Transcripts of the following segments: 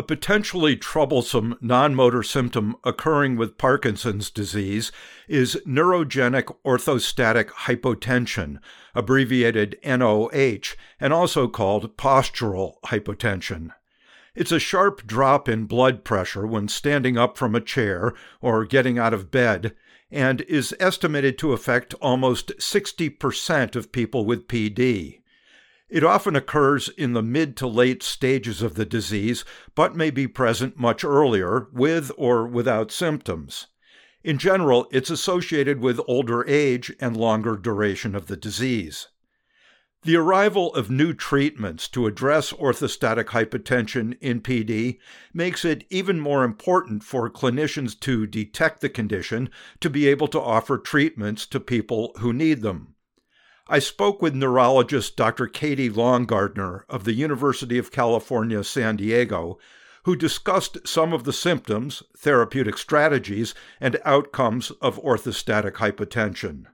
A potentially troublesome non motor symptom occurring with Parkinson's disease is neurogenic orthostatic hypotension, abbreviated NOH, and also called postural hypotension. It's a sharp drop in blood pressure when standing up from a chair or getting out of bed, and is estimated to affect almost 60% of people with PD. It often occurs in the mid to late stages of the disease, but may be present much earlier with or without symptoms. In general, it's associated with older age and longer duration of the disease. The arrival of new treatments to address orthostatic hypotension in PD makes it even more important for clinicians to detect the condition to be able to offer treatments to people who need them. I spoke with neurologist Dr. Katie Longardner of the University of California, San Diego, who discussed some of the symptoms, therapeutic strategies, and outcomes of orthostatic hypotension.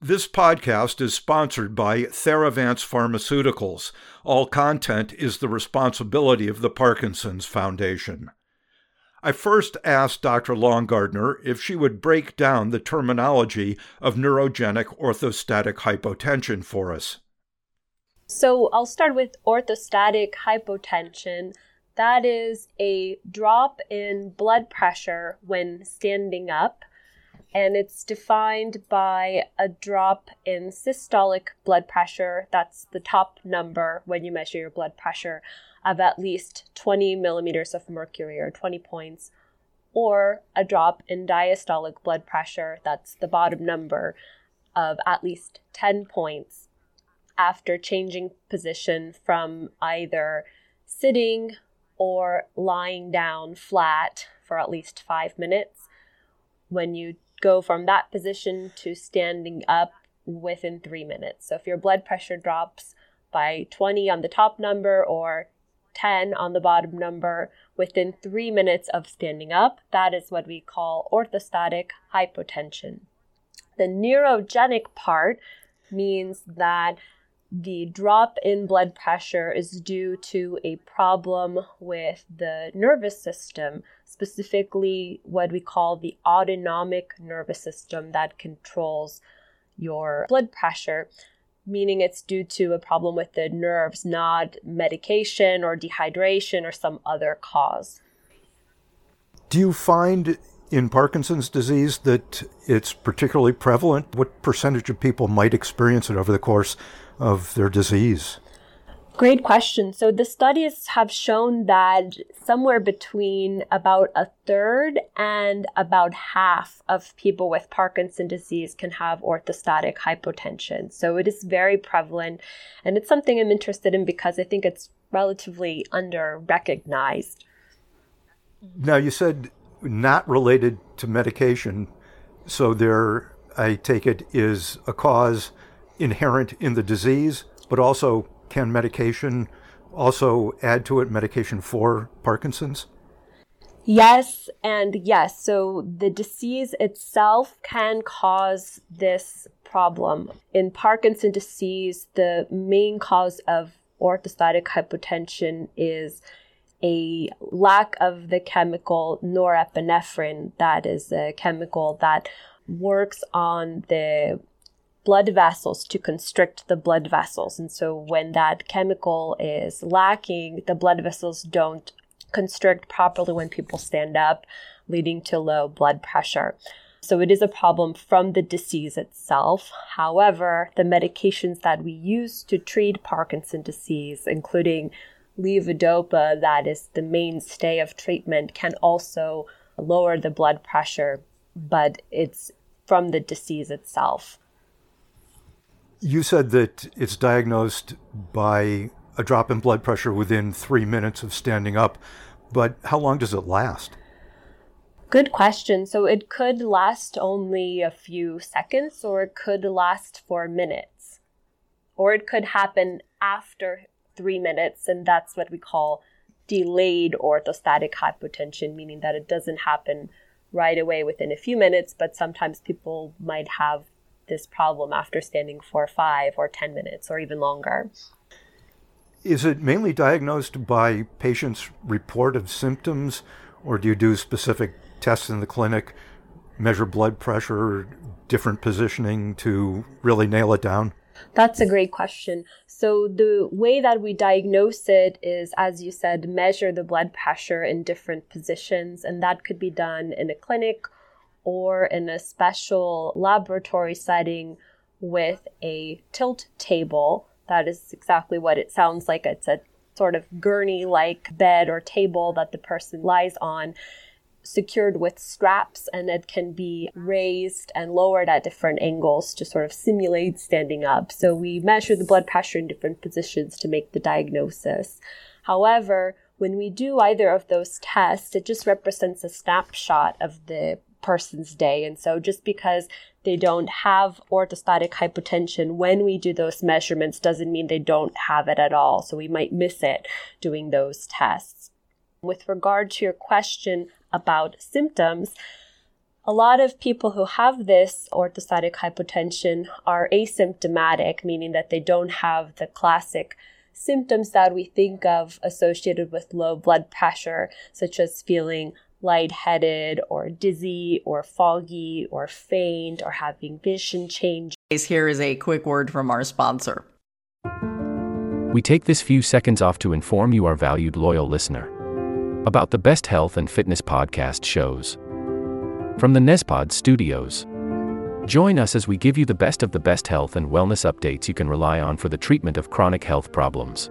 This podcast is sponsored by Theravance Pharmaceuticals. All content is the responsibility of the Parkinson's Foundation. I first asked Dr. Longardner if she would break down the terminology of neurogenic orthostatic hypotension for us. So I'll start with orthostatic hypotension. That is a drop in blood pressure when standing up, and it's defined by a drop in systolic blood pressure. That's the top number when you measure your blood pressure of at least 20 millimeters of mercury or 20 points, or a drop in diastolic blood pressure, that's the bottom number, of at least 10 points after changing position from either sitting or lying down flat for at least five minutes. When you go from that position to standing up within three minutes. So if your blood pressure drops by 20 on the top number or 10 on the bottom number within three minutes of standing up. That is what we call orthostatic hypotension. The neurogenic part means that the drop in blood pressure is due to a problem with the nervous system, specifically what we call the autonomic nervous system that controls your blood pressure meaning it's due to a problem with the nerves, not medication or dehydration or some other cause. Do you find in Parkinson's disease that it's particularly prevalent? What percentage of people might experience it over the course of their disease? Great question. So the studies have shown that somewhere between about a third and about half of people with Parkinson disease can have orthostatic hypotension. So it is very prevalent and it's something I'm interested in because I think it's relatively under recognized. Now you said not related to medication. So there I take it is a cause inherent in the disease, but also can medication also add to it medication for Parkinson's? Yes, and yes. So the disease itself can cause this problem. In Parkinson disease, the main cause of orthostatic hypotension is a lack of the chemical norepinephrine, that is a chemical that works on the blood vessels to constrict the blood vessels. And so when that chemical is lacking, the blood vessels don't constrict properly when people stand up, leading to low blood pressure. So it is a problem from the disease itself. However, the medications that we use to treat Parkinson's disease, including levodopa, that is the mainstay of treatment, can also lower the blood pressure, but it's from the disease itself. You said that it's diagnosed by a drop in blood pressure within three minutes of standing up, but how long does it last? Good question. So it could last only a few seconds, or it could last for minutes, or it could happen after three minutes, and that's what we call delayed orthostatic hypotension, meaning that it doesn't happen right away within a few minutes, but sometimes people might have this problem after standing for five or 10 minutes or even longer. Is it mainly diagnosed by patients' report of symptoms, or do you do specific tests in the clinic, measure blood pressure, different positioning to really nail it down? That's a great question. So, the way that we diagnose it is, as you said, measure the blood pressure in different positions, and that could be done in a clinic or in a special laboratory setting with a tilt table. That is exactly what it sounds like. It's a sort of gurney like bed or table that the person lies on secured with straps and it can be raised and lowered at different angles to sort of simulate standing up. So we measure the blood pressure in different positions to make the diagnosis. However, when we do either of those tests, it just represents a snapshot of the person's day. And so just because they don't have orthostatic hypotension when we do those measurements doesn't mean they don't have it at all. So we might miss it doing those tests. With regard to your question about symptoms, a lot of people who have this orthostatic hypotension are asymptomatic, meaning that they don't have the classic symptoms that we think of associated with low blood pressure, such as feeling lightheaded or dizzy or foggy or faint or having vision change. Here is a quick word from our sponsor. We take this few seconds off to inform you, our valued loyal listener about the best health and fitness podcast shows from the Nezpod studios. Join us as we give you the best of the best health and wellness updates you can rely on for the treatment of chronic health problems.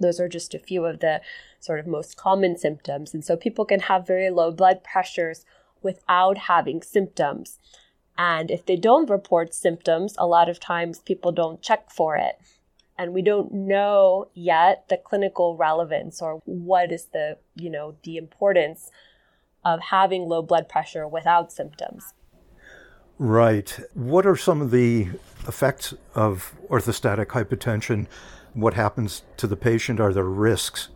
Those are just a few of the sort of most common symptoms. And so people can have very low blood pressures without having symptoms. And if they don't report symptoms, a lot of times people don't check for it and we don't know yet the clinical relevance or what is the you know the importance of having low blood pressure without symptoms right what are some of the effects of orthostatic hypotension what happens to the patient are there risks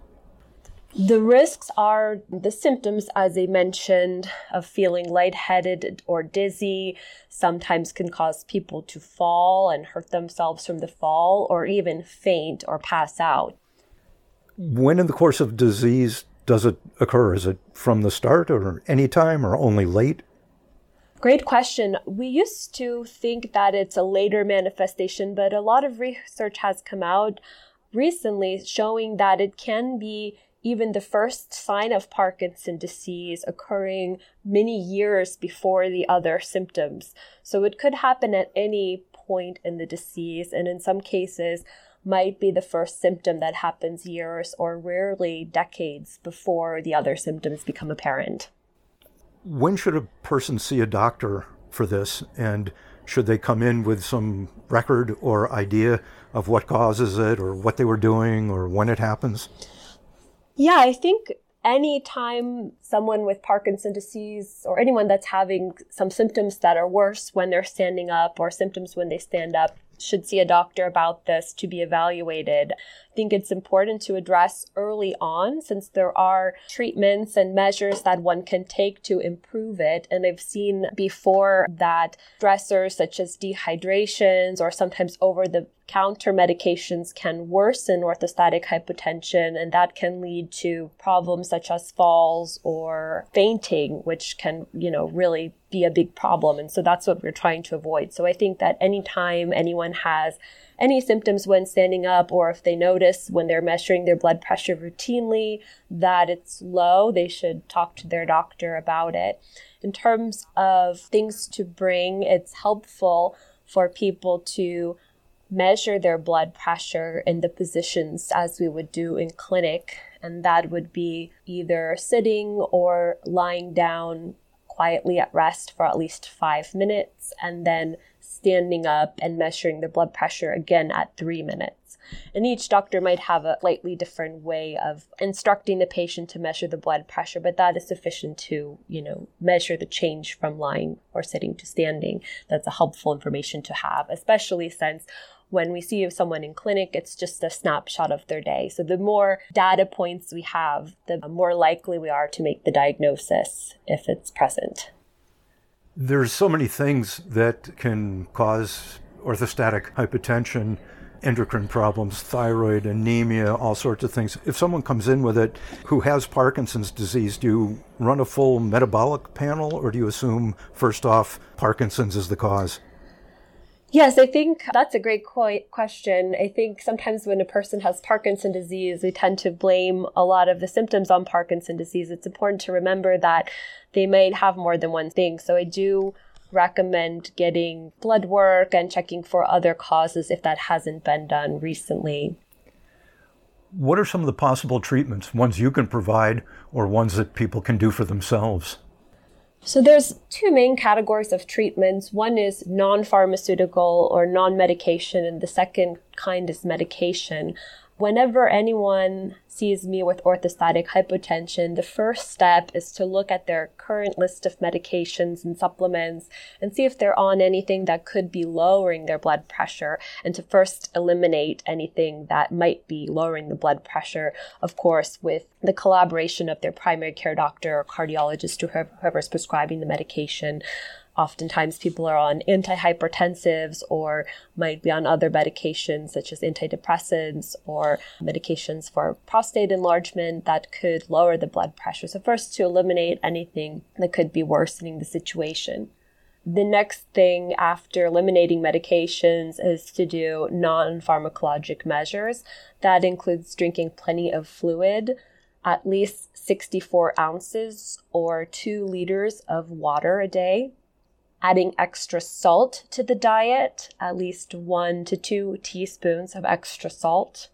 the risks are the symptoms, as I mentioned, of feeling lightheaded or dizzy, sometimes can cause people to fall and hurt themselves from the fall, or even faint or pass out. When in the course of disease does it occur? Is it from the start or any time or only late? Great question. We used to think that it's a later manifestation, but a lot of research has come out recently showing that it can be even the first sign of Parkinson disease occurring many years before the other symptoms. So it could happen at any point in the disease, and in some cases, might be the first symptom that happens years or rarely decades before the other symptoms become apparent. When should a person see a doctor for this? And should they come in with some record or idea of what causes it or what they were doing or when it happens? Yeah, I think anytime someone with Parkinson disease or anyone that's having some symptoms that are worse when they're standing up or symptoms when they stand up should see a doctor about this to be evaluated. Think it's important to address early on since there are treatments and measures that one can take to improve it. And I've seen before that stressors such as dehydrations or sometimes over the counter medications can worsen orthostatic hypotension, and that can lead to problems such as falls or fainting, which can, you know, really be a big problem. And so that's what we're trying to avoid. So I think that anytime anyone has any symptoms when standing up, or if they notice when they're measuring their blood pressure routinely that it's low, they should talk to their doctor about it. In terms of things to bring, it's helpful for people to measure their blood pressure in the positions as we would do in clinic. And that would be either sitting or lying down quietly at rest for at least five minutes, and then standing up and measuring the blood pressure again at three minutes. And each doctor might have a slightly different way of instructing the patient to measure the blood pressure, but that is sufficient to, you know, measure the change from lying or sitting to standing. That's a helpful information to have, especially since when we see someone in clinic, it's just a snapshot of their day. So the more data points we have, the more likely we are to make the diagnosis if it's present. There's so many things that can cause orthostatic hypotension, endocrine problems, thyroid, anemia, all sorts of things. If someone comes in with it who has Parkinson's disease, do you run a full metabolic panel or do you assume, first off, Parkinson's is the cause? Yes, I think that's a great question. I think sometimes when a person has Parkinson disease, we tend to blame a lot of the symptoms on Parkinson disease. It's important to remember that they might have more than one thing. So I do recommend getting blood work and checking for other causes if that hasn't been done recently. What are some of the possible treatments, ones you can provide or ones that people can do for themselves? So there's two main categories of treatments. One is non-pharmaceutical or non-medication and the second kind is medication. Whenever anyone sees me with orthostatic hypotension, the first step is to look at their current list of medications and supplements and see if they're on anything that could be lowering their blood pressure and to first eliminate anything that might be lowering the blood pressure, of course, with the collaboration of their primary care doctor or cardiologist or whoever's prescribing the medication. Oftentimes, people are on antihypertensives or might be on other medications such as antidepressants or medications for prostate enlargement that could lower the blood pressure. So, first, to eliminate anything that could be worsening the situation. The next thing after eliminating medications is to do non pharmacologic measures. That includes drinking plenty of fluid, at least 64 ounces or two liters of water a day adding extra salt to the diet, at least one to two teaspoons of extra salt.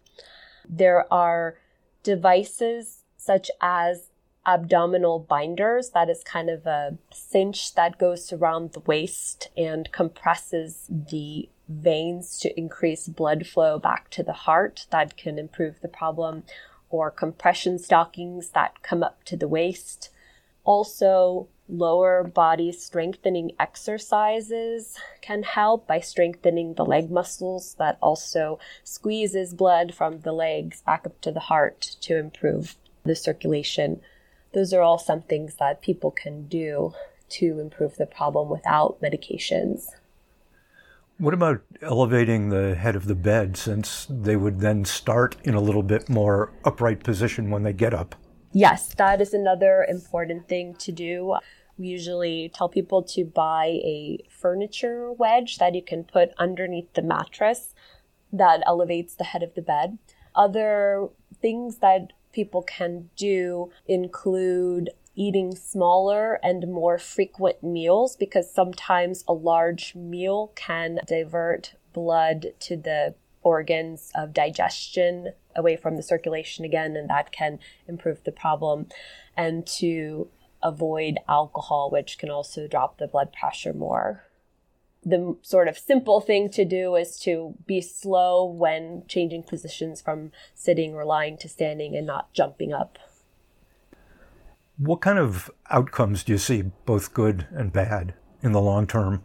There are devices such as abdominal binders. That is kind of a cinch that goes around the waist and compresses the veins to increase blood flow back to the heart. That can improve the problem. Or compression stockings that come up to the waist. Also, lower body strengthening exercises can help by strengthening the leg muscles that also squeezes blood from the legs back up to the heart to improve the circulation. Those are all some things that people can do to improve the problem without medications. What about elevating the head of the bed since they would then start in a little bit more upright position when they get up? Yes, that is another important thing to do. We usually tell people to buy a furniture wedge that you can put underneath the mattress that elevates the head of the bed. Other things that people can do include eating smaller and more frequent meals because sometimes a large meal can divert blood to the organs of digestion away from the circulation again, and that can improve the problem. And to avoid alcohol, which can also drop the blood pressure more. The sort of simple thing to do is to be slow when changing positions from sitting or lying to standing and not jumping up. What kind of outcomes do you see, both good and bad, in the long term?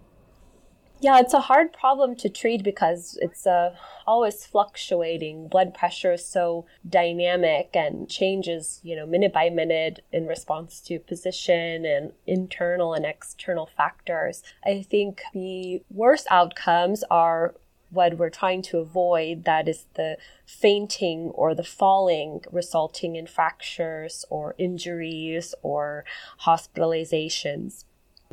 Yeah, it's a hard problem to treat because it's uh, always fluctuating. Blood pressure is so dynamic and changes, you know, minute by minute in response to position and internal and external factors. I think the worst outcomes are what we're trying to avoid that is the fainting or the falling resulting in fractures or injuries or hospitalizations.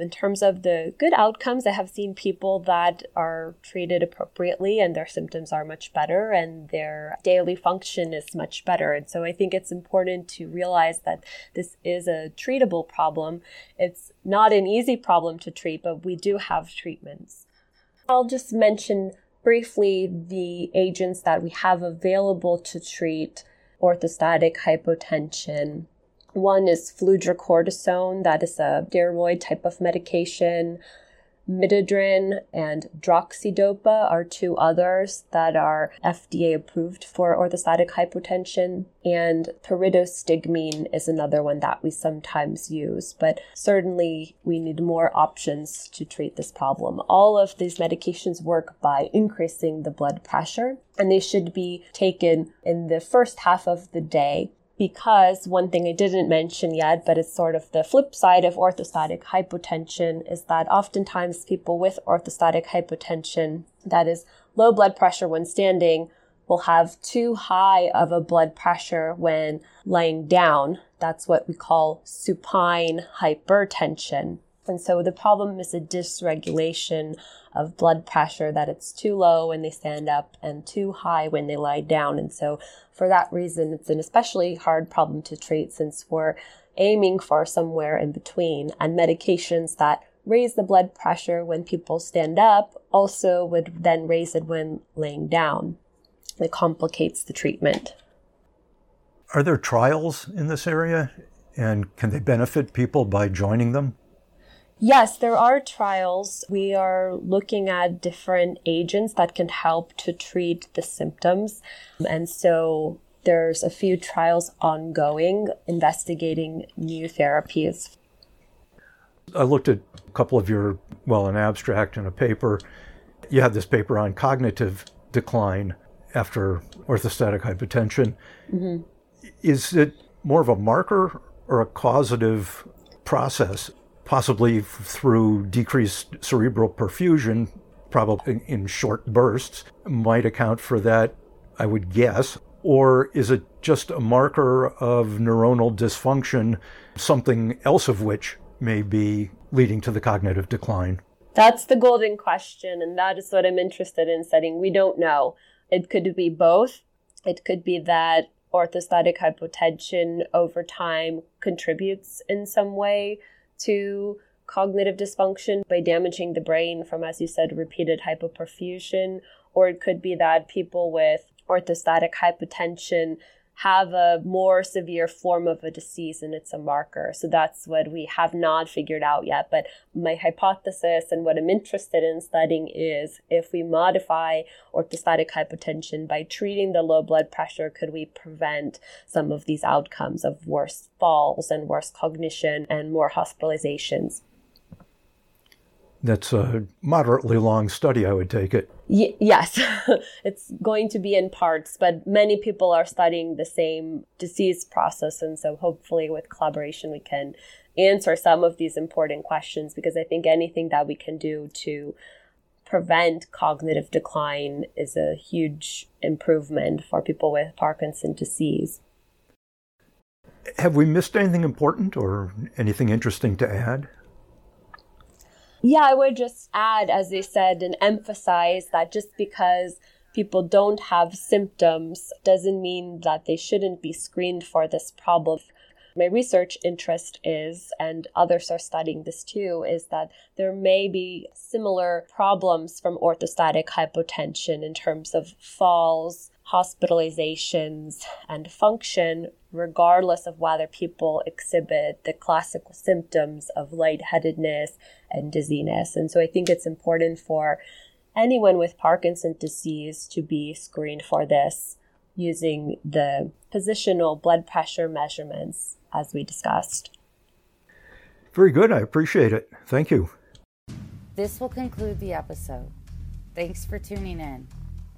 In terms of the good outcomes, I have seen people that are treated appropriately and their symptoms are much better and their daily function is much better. And so I think it's important to realize that this is a treatable problem. It's not an easy problem to treat, but we do have treatments. I'll just mention briefly the agents that we have available to treat orthostatic hypotension. One is fludrocortisone, that is a steroid type of medication. Midodrine and droxidopa are two others that are FDA approved for orthostatic hypotension. And pyridostigmine is another one that we sometimes use. But certainly we need more options to treat this problem. All of these medications work by increasing the blood pressure, and they should be taken in the first half of the day because one thing I didn't mention yet, but it's sort of the flip side of orthostatic hypotension, is that oftentimes people with orthostatic hypotension, that is low blood pressure when standing, will have too high of a blood pressure when laying down. That's what we call supine hypertension. And so the problem is a dysregulation of blood pressure that it's too low when they stand up and too high when they lie down. And so for that reason, it's an especially hard problem to treat since we're aiming for somewhere in between and medications that raise the blood pressure when people stand up also would then raise it when laying down. It complicates the treatment. Are there trials in this area and can they benefit people by joining them? Yes, there are trials. We are looking at different agents that can help to treat the symptoms. And so there's a few trials ongoing investigating new therapies. I looked at a couple of your, well, an abstract and a paper. You had this paper on cognitive decline after orthostatic hypotension. Mm-hmm. Is it more of a marker or a causative process? Possibly through decreased cerebral perfusion, probably in short bursts, might account for that, I would guess. Or is it just a marker of neuronal dysfunction, something else of which may be leading to the cognitive decline? That's the golden question, and that is what I'm interested in setting. We don't know. It could be both. It could be that orthostatic hypotension over time contributes in some way to cognitive dysfunction by damaging the brain from, as you said, repeated hypoperfusion, or it could be that people with orthostatic hypotension have a more severe form of a disease and it's a marker. So that's what we have not figured out yet. But my hypothesis and what I'm interested in studying is if we modify orthostatic hypotension by treating the low blood pressure, could we prevent some of these outcomes of worse falls and worse cognition and more hospitalizations? That's a moderately long study, I would take it. Y- yes, it's going to be in parts, but many people are studying the same disease process. And so hopefully, with collaboration, we can answer some of these important questions because I think anything that we can do to prevent cognitive decline is a huge improvement for people with Parkinson's disease. Have we missed anything important or anything interesting to add? Yeah, I would just add, as they said, and emphasize that just because people don't have symptoms doesn't mean that they shouldn't be screened for this problem. My research interest is, and others are studying this too, is that there may be similar problems from orthostatic hypotension in terms of falls, hospitalizations, and function, regardless of whether people exhibit the classical symptoms of lightheadedness and dizziness. And so I think it's important for anyone with Parkinson's disease to be screened for this using the positional blood pressure measurements as we discussed. Very good. I appreciate it. Thank you. This will conclude the episode. Thanks for tuning in.